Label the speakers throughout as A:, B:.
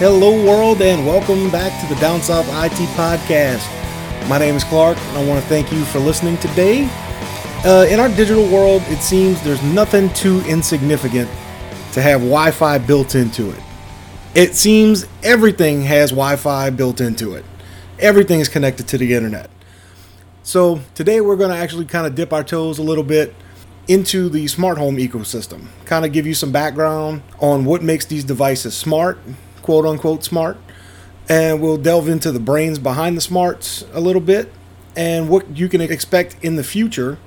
A: Hello, world, and welcome back to the Down South IT podcast. My name is Clark, and I want to thank you for listening today. Uh, in our digital world, it seems there's nothing too insignificant to have Wi Fi built into it. It seems everything has Wi Fi built into it, everything is connected to the internet. So, today we're going to actually kind of dip our toes a little bit into the smart home ecosystem, kind of give you some background on what makes these devices smart quote unquote smart. And we'll delve into the brains behind the smarts a little bit and what you can expect in the future.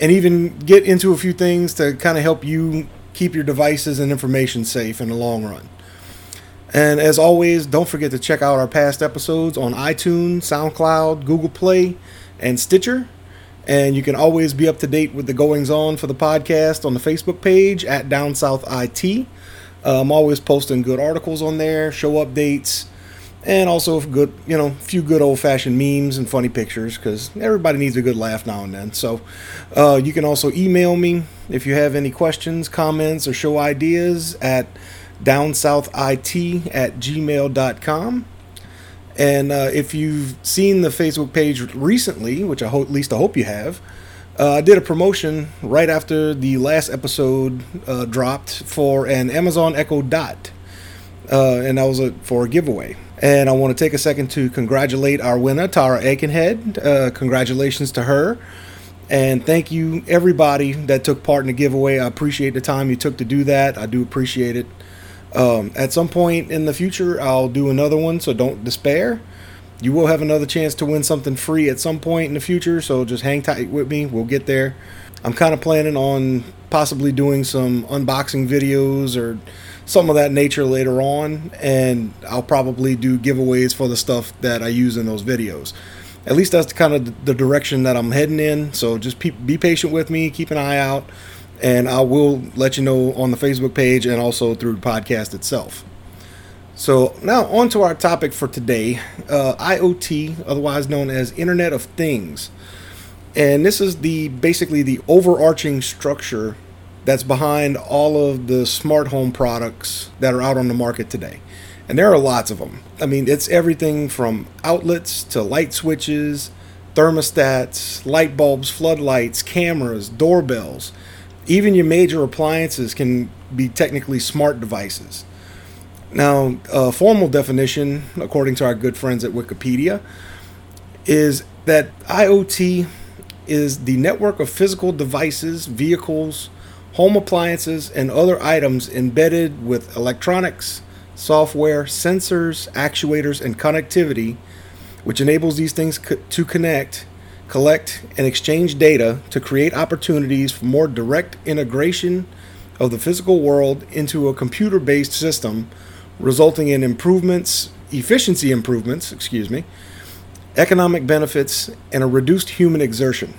A: And even get into a few things to kind of help you keep your devices and information safe in the long run. And as always, don't forget to check out our past episodes on iTunes, SoundCloud, Google Play, and Stitcher. And you can always be up to date with the goings on for the podcast on the Facebook page at Down South IT. Uh, I'm always posting good articles on there, show updates, and also good, you know, a few good old fashioned memes and funny pictures because everybody needs a good laugh now and then. So uh, you can also email me if you have any questions, comments, or show ideas at downsouthit at gmail.com. And uh, if you've seen the Facebook page recently, which I hope, at least I hope you have, uh, I did a promotion right after the last episode uh, dropped for an Amazon Echo Dot, uh, and that was a, for a giveaway. And I want to take a second to congratulate our winner, Tara Aikenhead. Uh, congratulations to her. And thank you, everybody that took part in the giveaway. I appreciate the time you took to do that. I do appreciate it. Um, at some point in the future, I'll do another one, so don't despair you will have another chance to win something free at some point in the future. So just hang tight with me. We'll get there. I'm kind of planning on possibly doing some unboxing videos or some of that nature later on. And I'll probably do giveaways for the stuff that I use in those videos. At least that's kind of the direction that I'm heading in. So just be patient with me, keep an eye out, and I will let you know on the Facebook page and also through the podcast itself. So now on to our topic for today, uh, IoT, otherwise known as Internet of Things, and this is the basically the overarching structure that's behind all of the smart home products that are out on the market today. And there are lots of them. I mean, it's everything from outlets to light switches, thermostats, light bulbs, floodlights, cameras, doorbells. Even your major appliances can be technically smart devices. Now, a formal definition, according to our good friends at Wikipedia, is that IoT is the network of physical devices, vehicles, home appliances, and other items embedded with electronics, software, sensors, actuators, and connectivity, which enables these things to connect, collect, and exchange data to create opportunities for more direct integration of the physical world into a computer based system resulting in improvements, efficiency improvements, excuse me, economic benefits, and a reduced human exertion.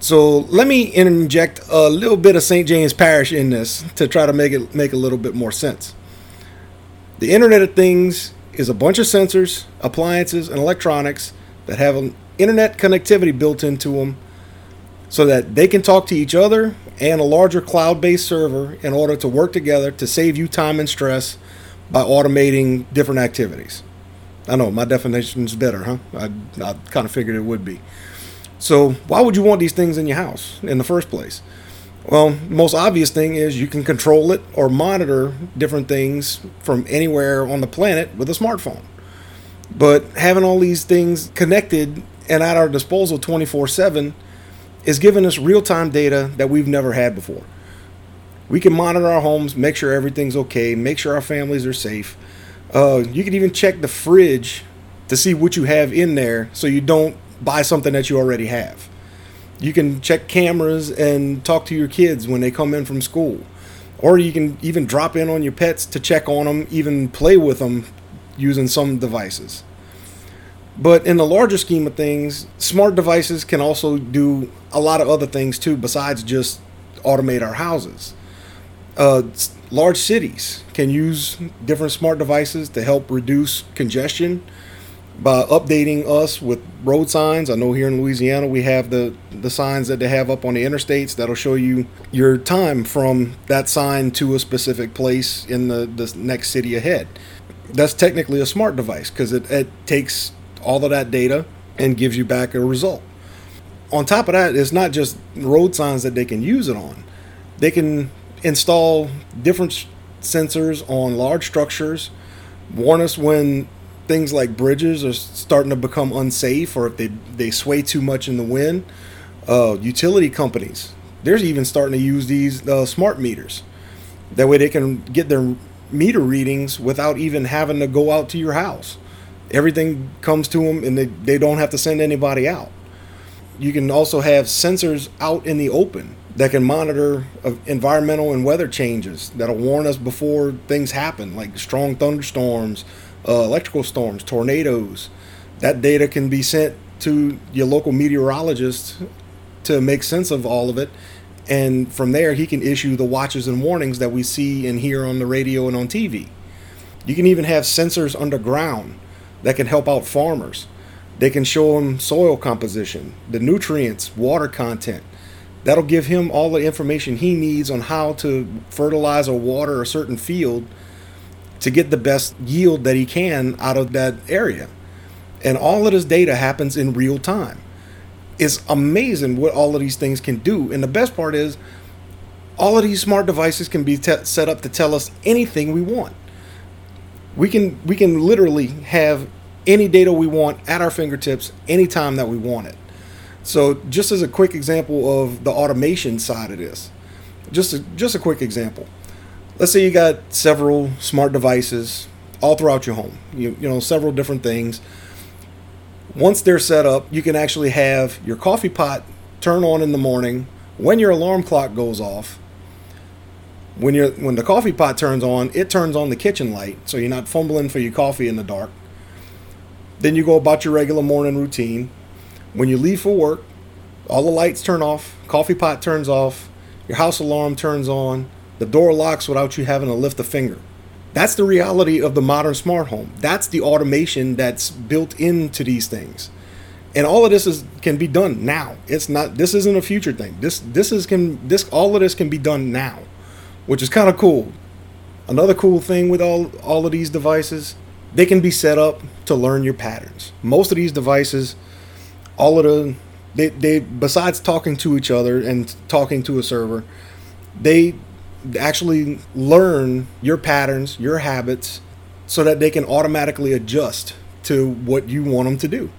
A: So let me inject a little bit of St. James Parish in this to try to make it make a little bit more sense. The Internet of Things is a bunch of sensors, appliances, and electronics that have an internet connectivity built into them so that they can talk to each other and a larger cloud based server in order to work together to save you time and stress by automating different activities. I know my definition is better, huh? I, I kind of figured it would be. So, why would you want these things in your house in the first place? Well, most obvious thing is you can control it or monitor different things from anywhere on the planet with a smartphone. But having all these things connected and at our disposal 24 7 is giving us real time data that we've never had before. We can monitor our homes, make sure everything's okay, make sure our families are safe. Uh, you can even check the fridge to see what you have in there so you don't buy something that you already have. You can check cameras and talk to your kids when they come in from school. Or you can even drop in on your pets to check on them, even play with them using some devices. But in the larger scheme of things, smart devices can also do a lot of other things too, besides just automate our houses uh, large cities can use different smart devices to help reduce congestion by updating us with road signs. I know here in Louisiana we have the the signs that they have up on the interstates that'll show you your time from that sign to a specific place in the, the next city ahead. That's technically a smart device because it, it takes all of that data and gives you back a result. On top of that, it's not just road signs that they can use it on. They can install different sensors on large structures, warn us when things like bridges are starting to become unsafe or if they, they sway too much in the wind. Uh, utility companies, they're even starting to use these uh, smart meters. That way they can get their meter readings without even having to go out to your house. Everything comes to them and they, they don't have to send anybody out. You can also have sensors out in the open that can monitor environmental and weather changes that'll warn us before things happen, like strong thunderstorms, uh, electrical storms, tornadoes. That data can be sent to your local meteorologist to make sense of all of it. And from there, he can issue the watches and warnings that we see and hear on the radio and on TV. You can even have sensors underground that can help out farmers. They can show them soil composition, the nutrients, water content, That'll give him all the information he needs on how to fertilize or water a certain field to get the best yield that he can out of that area. And all of this data happens in real time. It's amazing what all of these things can do. And the best part is, all of these smart devices can be te- set up to tell us anything we want. We can we can literally have any data we want at our fingertips anytime that we want it. So, just as a quick example of the automation side of this, just a, just a quick example. Let's say you got several smart devices all throughout your home. You, you know, several different things. Once they're set up, you can actually have your coffee pot turn on in the morning when your alarm clock goes off. When you when the coffee pot turns on, it turns on the kitchen light, so you're not fumbling for your coffee in the dark. Then you go about your regular morning routine when you leave for work, all the lights turn off, coffee pot turns off, your house alarm turns on, the door locks without you having to lift a finger. That's the reality of the modern smart home. That's the automation that's built into these things. And all of this is can be done now. It's not this isn't a future thing. This this is can this all of this can be done now, which is kind of cool. Another cool thing with all all of these devices, they can be set up to learn your patterns. Most of these devices all of the they, they besides talking to each other and talking to a server they actually learn your patterns your habits so that they can automatically adjust to what you want them to do.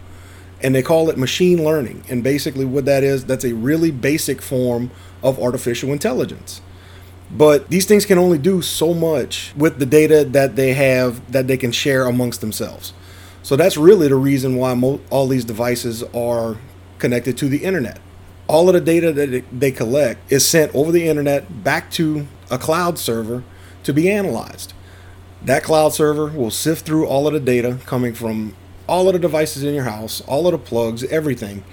A: And they call it machine learning. And basically what that is that's a really basic form of artificial intelligence. But these things can only do so much with the data that they have that they can share amongst themselves so that's really the reason why mo- all these devices are connected to the internet. All of the data that they collect is sent over the internet back to a cloud server to be analyzed. That cloud server will sift through all of the data coming from all of the devices in your house, all of the plugs, everything,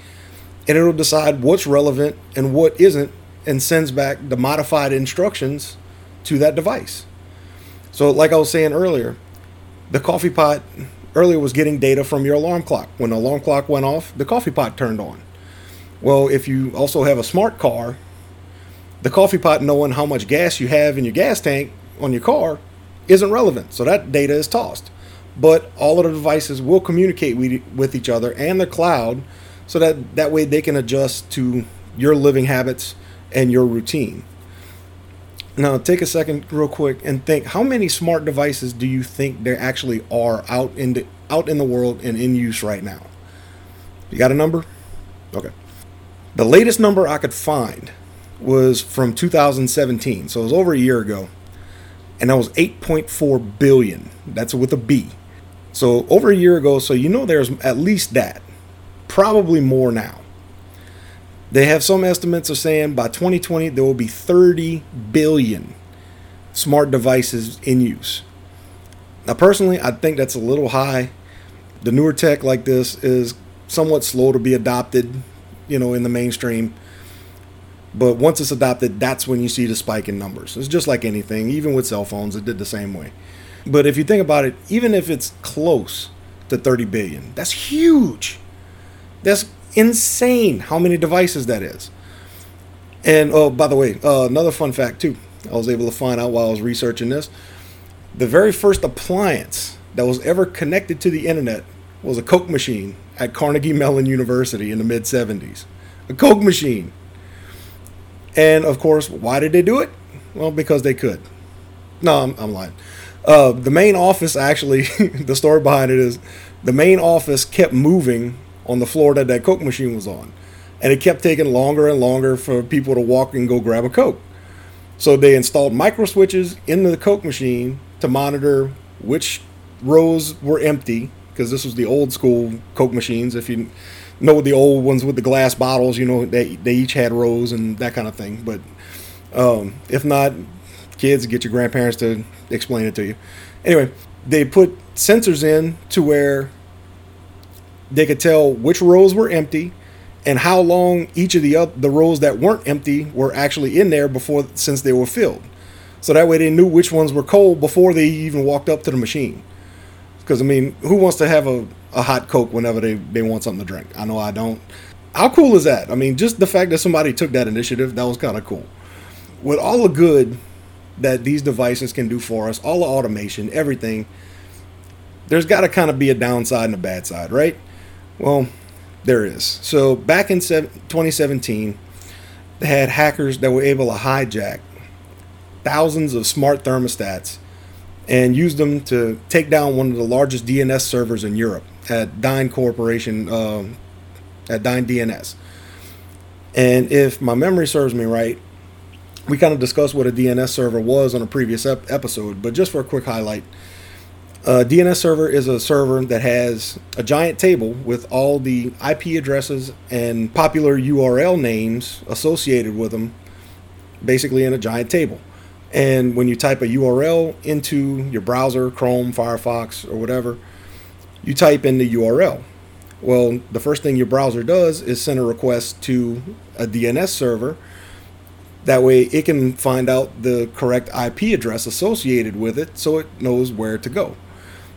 A: and it'll decide what's relevant and what isn't and sends back the modified instructions to that device. So, like I was saying earlier, the coffee pot earlier was getting data from your alarm clock. When the alarm clock went off, the coffee pot turned on. Well, if you also have a smart car, the coffee pot knowing how much gas you have in your gas tank on your car isn't relevant. So that data is tossed. But all of the devices will communicate with each other and the cloud so that that way they can adjust to your living habits and your routine. Now, take a second, real quick, and think: How many smart devices do you think there actually are out in the out in the world and in use right now? You got a number? Okay. The latest number I could find was from 2017, so it was over a year ago, and that was 8.4 billion. That's with a B. So over a year ago, so you know there's at least that, probably more now. They have some estimates of saying by 2020 there will be 30 billion smart devices in use. Now, personally, I think that's a little high. The newer tech like this is somewhat slow to be adopted, you know, in the mainstream. But once it's adopted, that's when you see the spike in numbers. It's just like anything, even with cell phones, it did the same way. But if you think about it, even if it's close to 30 billion. That's huge. That's insane how many devices that is. And oh, by the way, uh, another fun fact too. I was able to find out while I was researching this. The very first appliance that was ever connected to the internet was a Coke machine at Carnegie Mellon University in the mid 70s. A Coke machine. And of course, why did they do it? Well, because they could. No, I'm, I'm lying. Uh, the main office actually, the story behind it is the main office kept moving on the floor that that Coke machine was on. And it kept taking longer and longer for people to walk and go grab a Coke. So they installed micro switches in the Coke machine to monitor which rows were empty, because this was the old school Coke machines. If you know the old ones with the glass bottles, you know, they, they each had rows and that kind of thing. But um, if not, kids, get your grandparents to explain it to you. Anyway, they put sensors in to where they could tell which rows were empty and how long each of the other, the rows that weren't empty were actually in there before since they were filled. So that way they knew which ones were cold before they even walked up to the machine. Because I mean, who wants to have a, a hot Coke whenever they, they want something to drink? I know I don't. How cool is that? I mean, just the fact that somebody took that initiative, that was kind of cool. With all the good that these devices can do for us, all the automation, everything, there's got to kind of be a downside and a bad side, right? Well, there is. So back in 2017, they had hackers that were able to hijack thousands of smart thermostats and use them to take down one of the largest DNS servers in Europe at Dyn Corporation, uh, at Dyn DNS. And if my memory serves me right, we kind of discussed what a DNS server was on a previous ep- episode, but just for a quick highlight, Uh, a DNS server is a server that has a giant table with all the IP addresses and popular URL names associated with them, basically in a giant table. And when you type a URL into your browser, Chrome, Firefox, or whatever, you type in the URL. Well, the first thing your browser does is send a request to a DNS server. That way, it can find out the correct IP address associated with it so it knows where to go.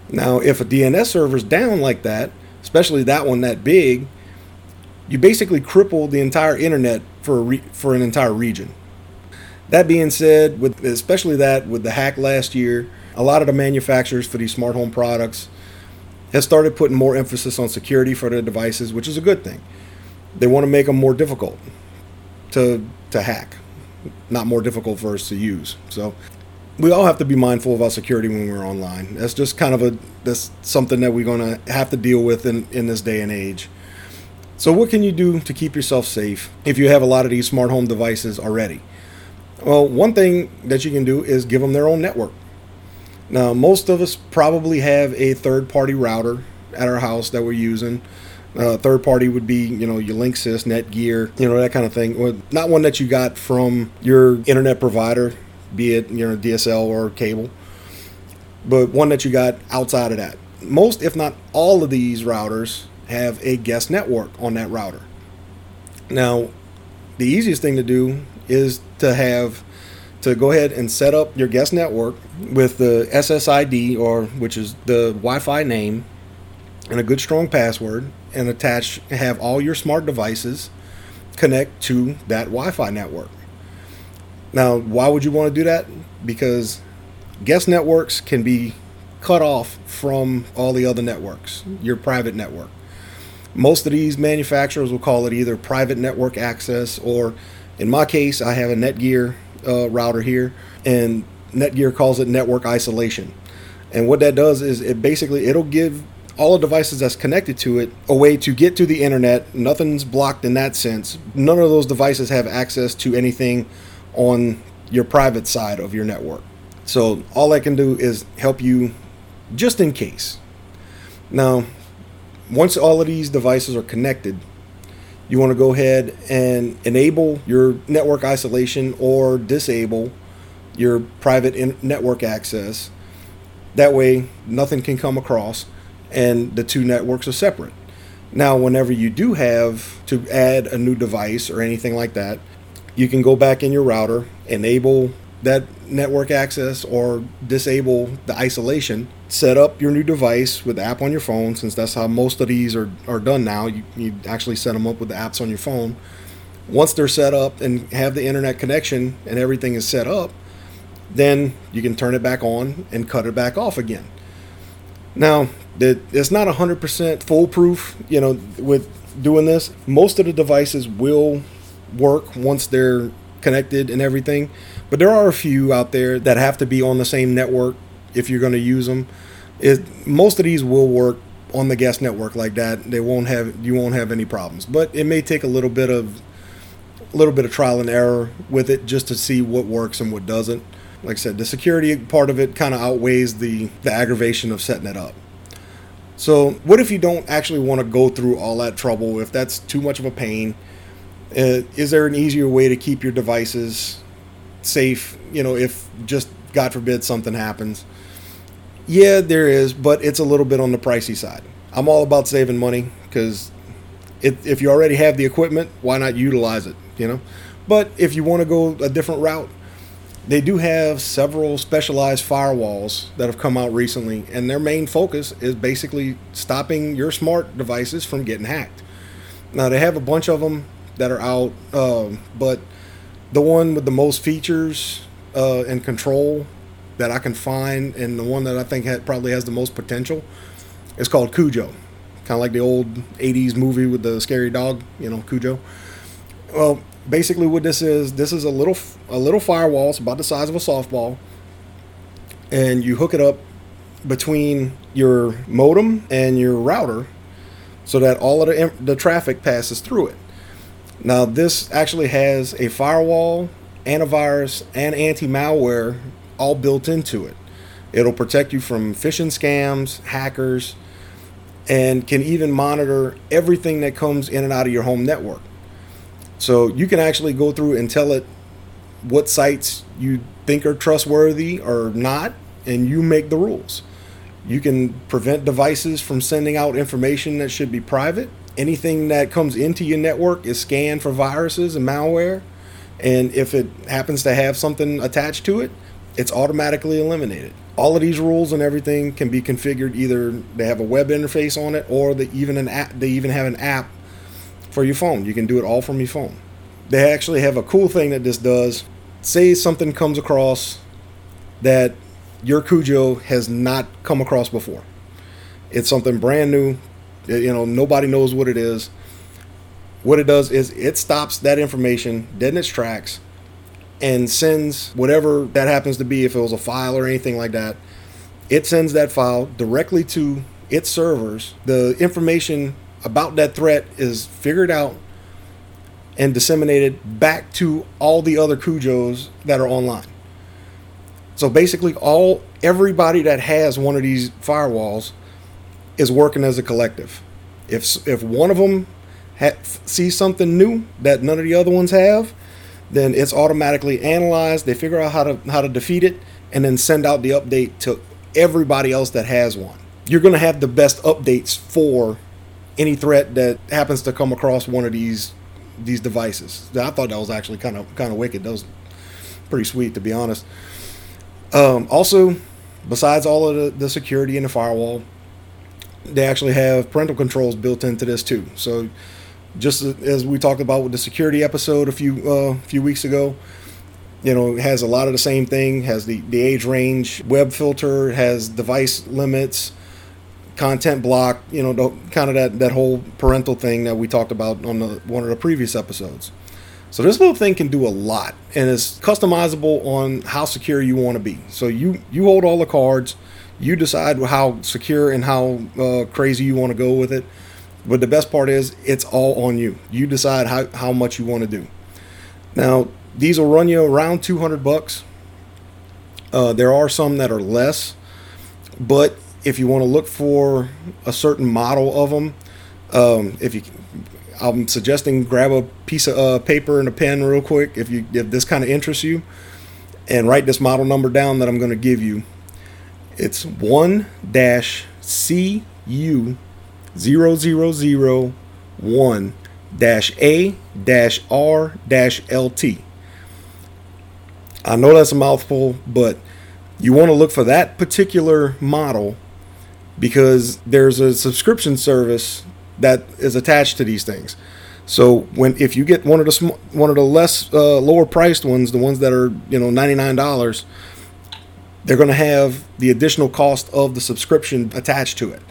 A: Now, if a DNS server's down like that, especially that one that big, you basically cripple the entire internet for re- for an entire region. That being said, with especially that with the hack last year, a lot of the manufacturers for these smart home products have started putting more emphasis on security for their devices, which is a good thing. They want to make them more difficult to to hack, not more difficult for us to use. So we all have to be mindful of our security when we're online. That's just kind of a that's something that we're to have to deal with in, in this day and age. So what can you do to keep yourself safe if you have a lot of these smart home devices already? Well, one thing that you can do is give them their own network. Now, most of us probably have a third party router at our house that we're using. Uh, third party would be, you know, your Linksys, Netgear, you know, that kind of thing. Well, not one that you got from your internet provider, be it, you know, DSL or cable, but one that you got outside of that. Most, if not all of these routers have a guest network on that router. Now, the easiest thing to do is to have to go ahead and set up your guest network with the SSID or which is the Wi-Fi name and a good strong password and attach have all your smart devices connect to that Wi-Fi network. Now, why would you want to do that? Because guest networks can be cut off from all the other networks, your private network. Most of these manufacturers will call it either private network access or in my case, I have a Netgear uh, router here, and Netgear calls it network isolation. And what that does is it basically it'll give all the devices that's connected to it a way to get to the internet. Nothing's blocked in that sense. None of those devices have access to anything on your private side of your network. So all I can do is help you just in case. Now, once all of these devices are connected, you want to go ahead and enable your network isolation or disable your private network access. That way, nothing can come across and the two networks are separate. Now, whenever you do have to add a new device or anything like that, you can go back in your router, enable that network access or disable the isolation, set up your new device with the app on your phone, since that's how most of these are, are done now. You, you actually set them up with the apps on your phone. Once they're set up and have the internet connection and everything is set up, then you can turn it back on and cut it back off again. Now, it's not 100% foolproof, you know, with doing this. Most of the devices will work once they're connected and everything, but there are a few out there that have to be on the same network if you're going to use them. It, most of these will work on the guest network like that. They won't have you won't have any problems, but it may take a little bit of a little bit of trial and error with it just to see what works and what doesn't. Like I said, the security part of it kind of outweighs the the aggravation of setting it up. So, what if you don't actually want to go through all that trouble? If that's too much of a pain, uh, is there an easier way to keep your devices safe? You know, if just God forbid something happens. Yeah, there is, but it's a little bit on the pricey side. I'm all about saving money because if you already have the equipment, why not utilize it? You know, but if you want to go a different route, they do have several specialized firewalls that have come out recently, and their main focus is basically stopping your smart devices from getting hacked. Now, they have a bunch of them that are out, um, but the one with the most features uh, and control that I can find, and the one that I think had, probably has the most potential, is called Cujo. Kind of like the old 80s movie with the scary dog, you know, Cujo. Well, basically what this is this is a little a little firewall it's about the size of a softball and you hook it up between your modem and your router so that all of the, the traffic passes through it now this actually has a firewall antivirus and anti-malware all built into it it'll protect you from phishing scams hackers and can even monitor everything that comes in and out of your home network so you can actually go through and tell it what sites you think are trustworthy or not, and you make the rules. You can prevent devices from sending out information that should be private. Anything that comes into your network is scanned for viruses and malware. And if it happens to have something attached to it, it's automatically eliminated. All of these rules and everything can be configured either they have a web interface on it or they even an app they even have an app for your phone. You can do it all from your phone. They actually have a cool thing that this does. Say something comes across that your Cujo has not come across before. It's something brand new. You know, nobody knows what it is. What it does is it stops that information dead in its tracks and sends whatever that happens to be, if it was a file or anything like that, it sends that file directly to its servers. The information about that threat is figured out and disseminated back to all the other Cujos that are online. So basically, all everybody that has one of these firewalls is working as a collective. If if one of them ha- sees something new that none of the other ones have, then it's automatically analyzed. They figure out how to how to defeat it, and then send out the update to everybody else that has one. You're going to have the best updates for any threat that happens to come across one of these these devices. I thought that was actually kind of kind of wicked. That was pretty sweet to be honest. Um, also, besides all of the, the security and the firewall, they actually have parental controls built into this too. So, just as we talked about with the security episode a few uh, few weeks ago, you know, it has a lot of the same thing. Has the the age range, web filter, has device limits content block, you know, the, kind of that, that whole parental thing that we talked about on the, one of the previous episodes. So this little thing can do a lot and it's customizable on how secure you want to be. So you, you hold all the cards, you decide how secure and how uh, crazy you want to go with it. But the best part is it's all on you. You decide how, how much you want to do. Now, these will run you around 200 bucks. Uh, there are some that are less, but if you want to look for a certain model of them, um, if you, I'm suggesting grab a piece of uh, paper and a pen real quick if you if this kind of interests you, and write this model number down that I'm going to give you. It's one dash CU zero zero zero one dash A dash R LT. I know that's a mouthful, but you want to look for that particular model because there's a subscription service that is attached to these things. So when if you get one of the sm- one of the less uh, lower priced ones, the ones that are you know ninety nine dollars, they're going to have the additional cost of the subscription attached to it.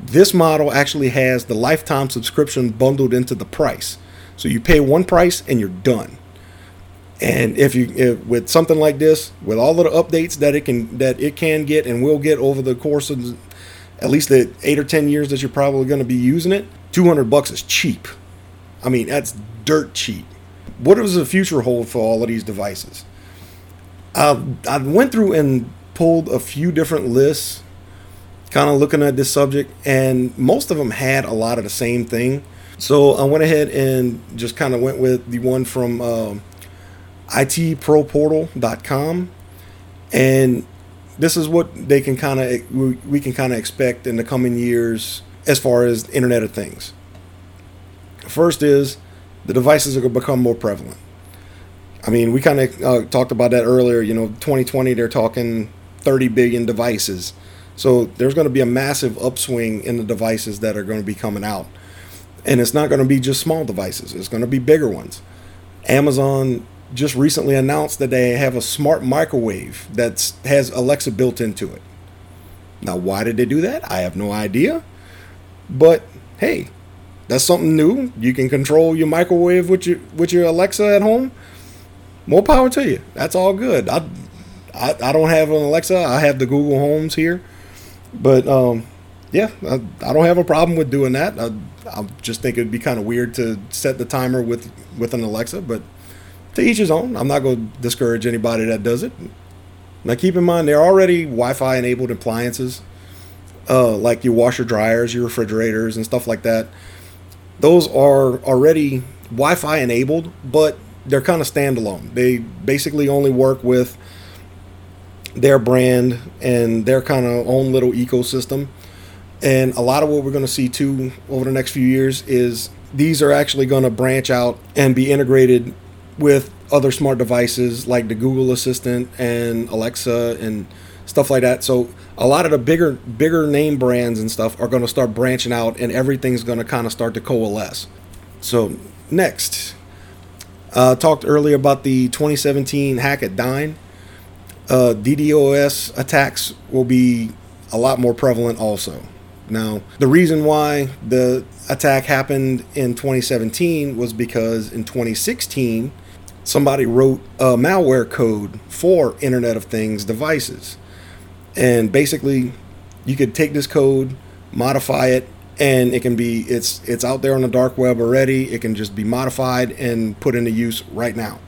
A: This model actually has the lifetime subscription bundled into the price, so you pay one price and you're done. And if you if, with something like this, with all of the updates that it can that it can get and will get over the course of at least the eight or ten years that you're probably going to be using it, two hundred bucks is cheap. I mean, that's dirt cheap. What does the future hold for all of these devices? Uh, I went through and pulled a few different lists, kind of looking at this subject, and most of them had a lot of the same thing. So I went ahead and just kind of went with the one from uh, itproportal.com, and this is what they can kind of we can kind of expect in the coming years as far as Internet of Things. First is the devices are going to become more prevalent. I mean, we kind of uh, talked about that earlier. You know, 2020 they're talking 30 billion devices, so there's going to be a massive upswing in the devices that are going to be coming out, and it's not going to be just small devices. It's going to be bigger ones. Amazon just recently announced that they have a smart microwave that has Alexa built into it. Now, why did they do that? I have no idea. But hey, that's something new. You can control your microwave with your with your Alexa at home. More power to you. That's all good. I I, I don't have an Alexa. I have the Google Homes here, but um, yeah, I, I don't have a problem with doing that. I, I just think it'd be kind of weird to set the timer with with an Alexa, but to each his own. I'm not going to discourage anybody that does it. Now, keep in mind, they're already Wi-Fi enabled appliances, uh, like your washer dryers, your refrigerators, and stuff like that. Those are already Wi-Fi enabled, but they're kind of standalone. They basically only work with their brand and their kind of own little ecosystem. And a lot of what we're going to see too over the next few years is these are actually going to branch out and be integrated with other smart devices like the Google Assistant and Alexa and stuff like that. So a lot of the bigger bigger name brands and stuff are going to start branching out and everything's going to kind of start to coalesce. So next, uh, talked earlier about the 2017 hack at Dyn. Uh, DDoS attacks will be a lot more prevalent also. Now, the reason why the attack happened in 2017 was because in 2016 somebody wrote a malware code for Internet of Things devices. And basically, you could take this code, modify it, and it can be it's it's out there on the dark web already. It can just be modified and put into use right now.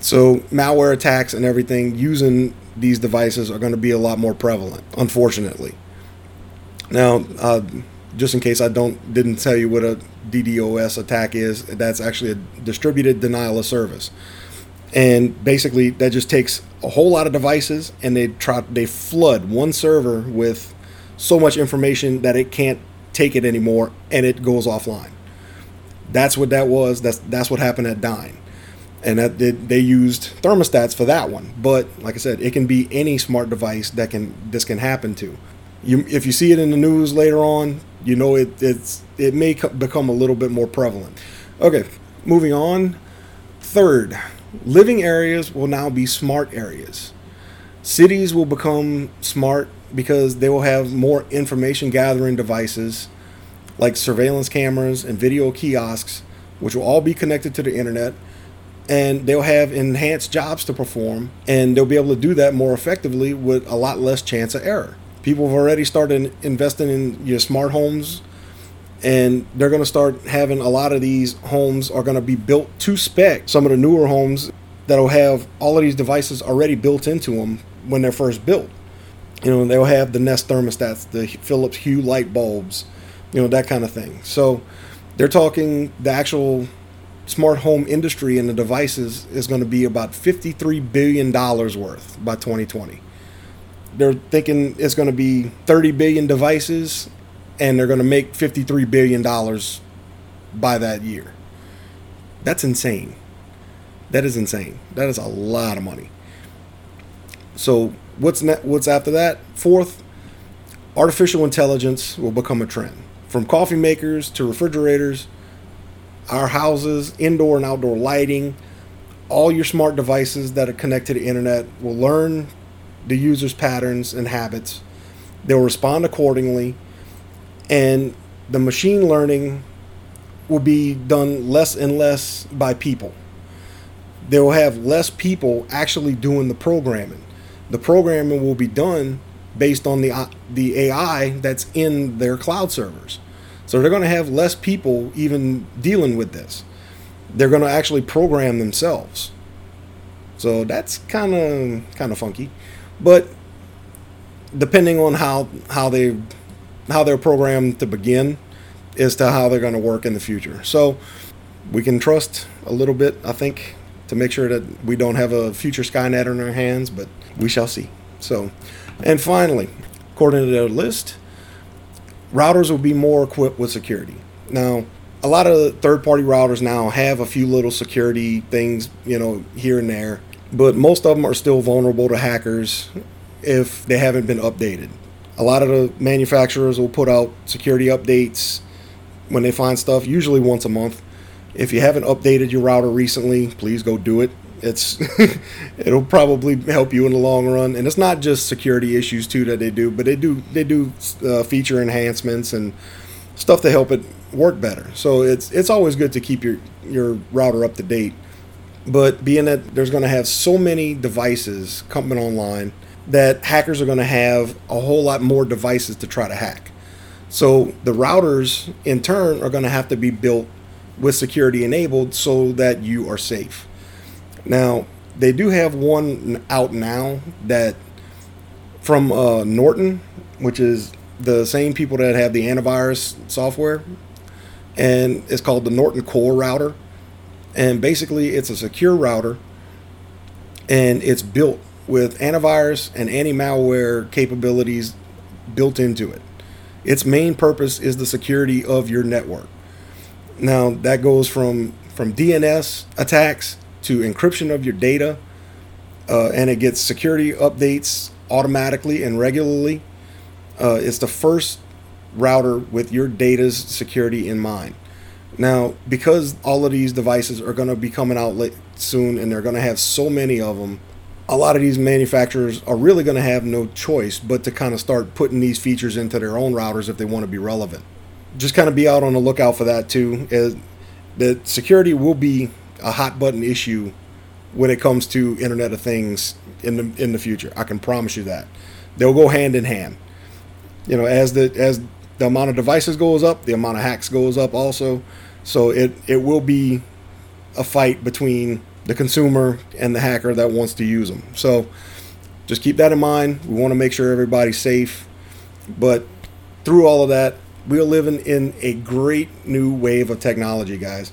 A: So malware attacks and everything using these devices are going to be a lot more prevalent, unfortunately. Now, uh, just in case I don't didn't tell you what a DDoS attack is, that's actually a distributed denial of service. And basically that just takes a whole lot of devices and they try they flood one server with so much information that it can't take it anymore and it goes offline. That's what that was. That's that's what happened at Dyn. And that they used thermostats for that one. But like I said, it can be any smart device that can this can happen to. You, if you see it in the news later on, you know it it's it may become a little bit more prevalent. Okay, moving on. Third, living areas will now be smart areas. Cities will become smart because they will have more information gathering devices like surveillance cameras and video kiosks, which will all be connected to the internet. And they'll have enhanced jobs to perform, and they'll be able to do that more effectively with a lot less chance of error. People have already started investing in your smart homes and they're going to start having a lot of these homes are going to be built to spec. Some of the newer homes that'll have all of these devices already built into them when they're first built. You know they'll have the nest thermostats the philips hue light bulbs you know that kind of thing. So they're talking the actual smart home industry and the devices is going to be about 53 billion dollars worth by 2020 they're thinking it's going to be 30 billion devices and they're going to make 53 billion dollars by that year. That's insane. That is insane. That is a lot of money. So what's ne- what's after that? Fourth, artificial intelligence will become a trend. From coffee makers to refrigerators, our houses, indoor and outdoor lighting, all your smart devices that are connected to the internet will learn the user's patterns and habits. They'll respond accordingly, and the machine learning will be done less and less by people. They will have less people actually doing the programming. The programming will be done based on the the AI that's in their cloud servers. So they're going to have less people even dealing with this. They're going to actually program themselves. So that's kind of kind of funky, but depending on how how they how they're programmed to begin as to how they're going to work in the future. So we can trust a little bit, I think, to make sure that we don't have a future Skynet in our hands, but we shall see. So, and finally, according to their list, routers will be more equipped with security. Now, a lot of third party routers now have a few little security things, you know, here and there, but most of them are still vulnerable to hackers if they haven't been updated. A lot of the manufacturers will put out security updates when they find stuff, usually once a month. If you haven't updated your router recently, please go do it. It's it'll probably help you in the long run, and it's not just security issues too that they do, but they do they do uh, feature enhancements and stuff to help it work better. So it's it's always good to keep your your router up to date. But being that there's going to have so many devices coming online, that hackers are going to have a whole lot more devices to try to hack. So the routers, in turn, are going to have to be built with security enabled so that you are safe. Now, they do have one out now that from uh, Norton, which is the same people that have the antivirus software, and it's called the Norton Core router. And basically, it's a secure router, and it's built with antivirus and anti malware capabilities built into it. Its main purpose is the security of your network. Now, that goes from, from DNS attacks to encryption of your data, uh, and it gets security updates automatically and regularly. Uh, it's the first router with your data's security in mind. Now, because all of these devices are going to be coming out soon and they're going to have so many of them, a lot of these manufacturers are really going to have no choice but to kind of start putting these features into their own routers if they want to be relevant. Just kind of be out on the lookout for that too. That security will be a hot button issue when it comes to Internet of Things in the in the future. I can promise you that they'll go hand in hand. You know, as the as the amount of devices goes up, the amount of hacks goes up also. So it it will be a fight between the consumer and the hacker that wants to use them. So just keep that in mind. We want to make sure everybody's safe. But through all of that, we are living in a great new wave of technology, guys.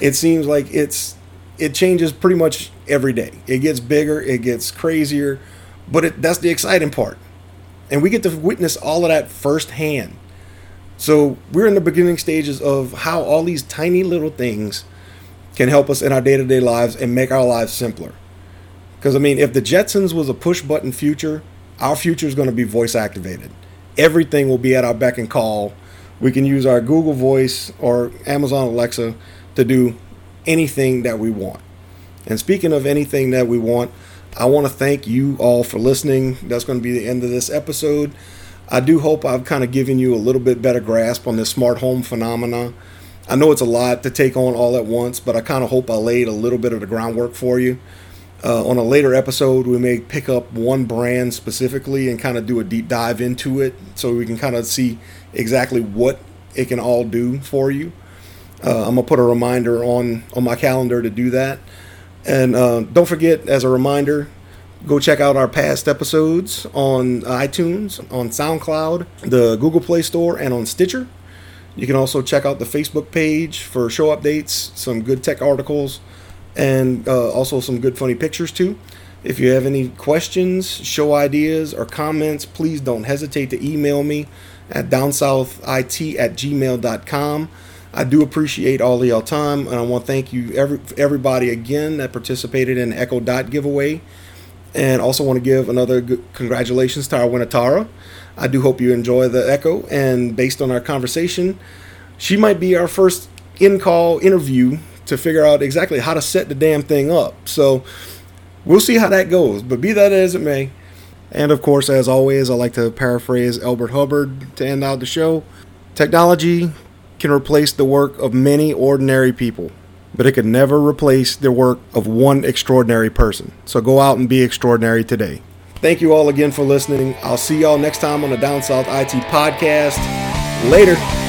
A: It seems like it's it changes pretty much every day. It gets bigger, it gets crazier, but it, that's the exciting part. And we get to witness all of that firsthand. So we're in the beginning stages of how all these tiny little things can help us in our day to day lives and make our lives simpler. Because, I mean, if the Jetsons was a push button future, our future is going to be voice activated. Everything will be at our beck and call. We can use our Google Voice or Amazon Alexa to do anything that we want. And speaking of anything that we want, I want to thank you all for listening. That's going to be the end of this episode. I do hope I've kind of given you a little bit better grasp on this smart home phenomena. I know it's a lot to take on all at once, but I kind of hope I laid a little bit of the groundwork for you. Uh, on a later episode, we may pick up one brand specifically and kind of do a deep dive into it so we can kind of see exactly what it can all do for you. Uh, I'm gonna put a reminder on on my calendar to do that, and uh, don't forget as a reminder, go check out our past episodes on iTunes, on SoundCloud, the Google Play Store, and on Stitcher. You can also check out the Facebook page for show updates, some good tech articles, and uh, also some good funny pictures too. If you have any questions, show ideas, or comments, please don't hesitate to email me at downsouthit at gmail.com. I do appreciate all of y'all time, and I want to thank you every everybody again that participated in the Echo Dot giveaway. And also want to give another congratulations to our winner, Tara. I do hope you enjoy the echo. And based on our conversation, she might be our first in call interview to figure out exactly how to set the damn thing up. So we'll see how that goes. But be that as it may. And of course, as always, I like to paraphrase Elbert Hubbard to end out the show. Technology can replace the work of many ordinary people, but it can never replace the work of one extraordinary person. So go out and be extraordinary today. Thank you all again for listening. I'll see y'all next time on the Down South IT podcast. Later.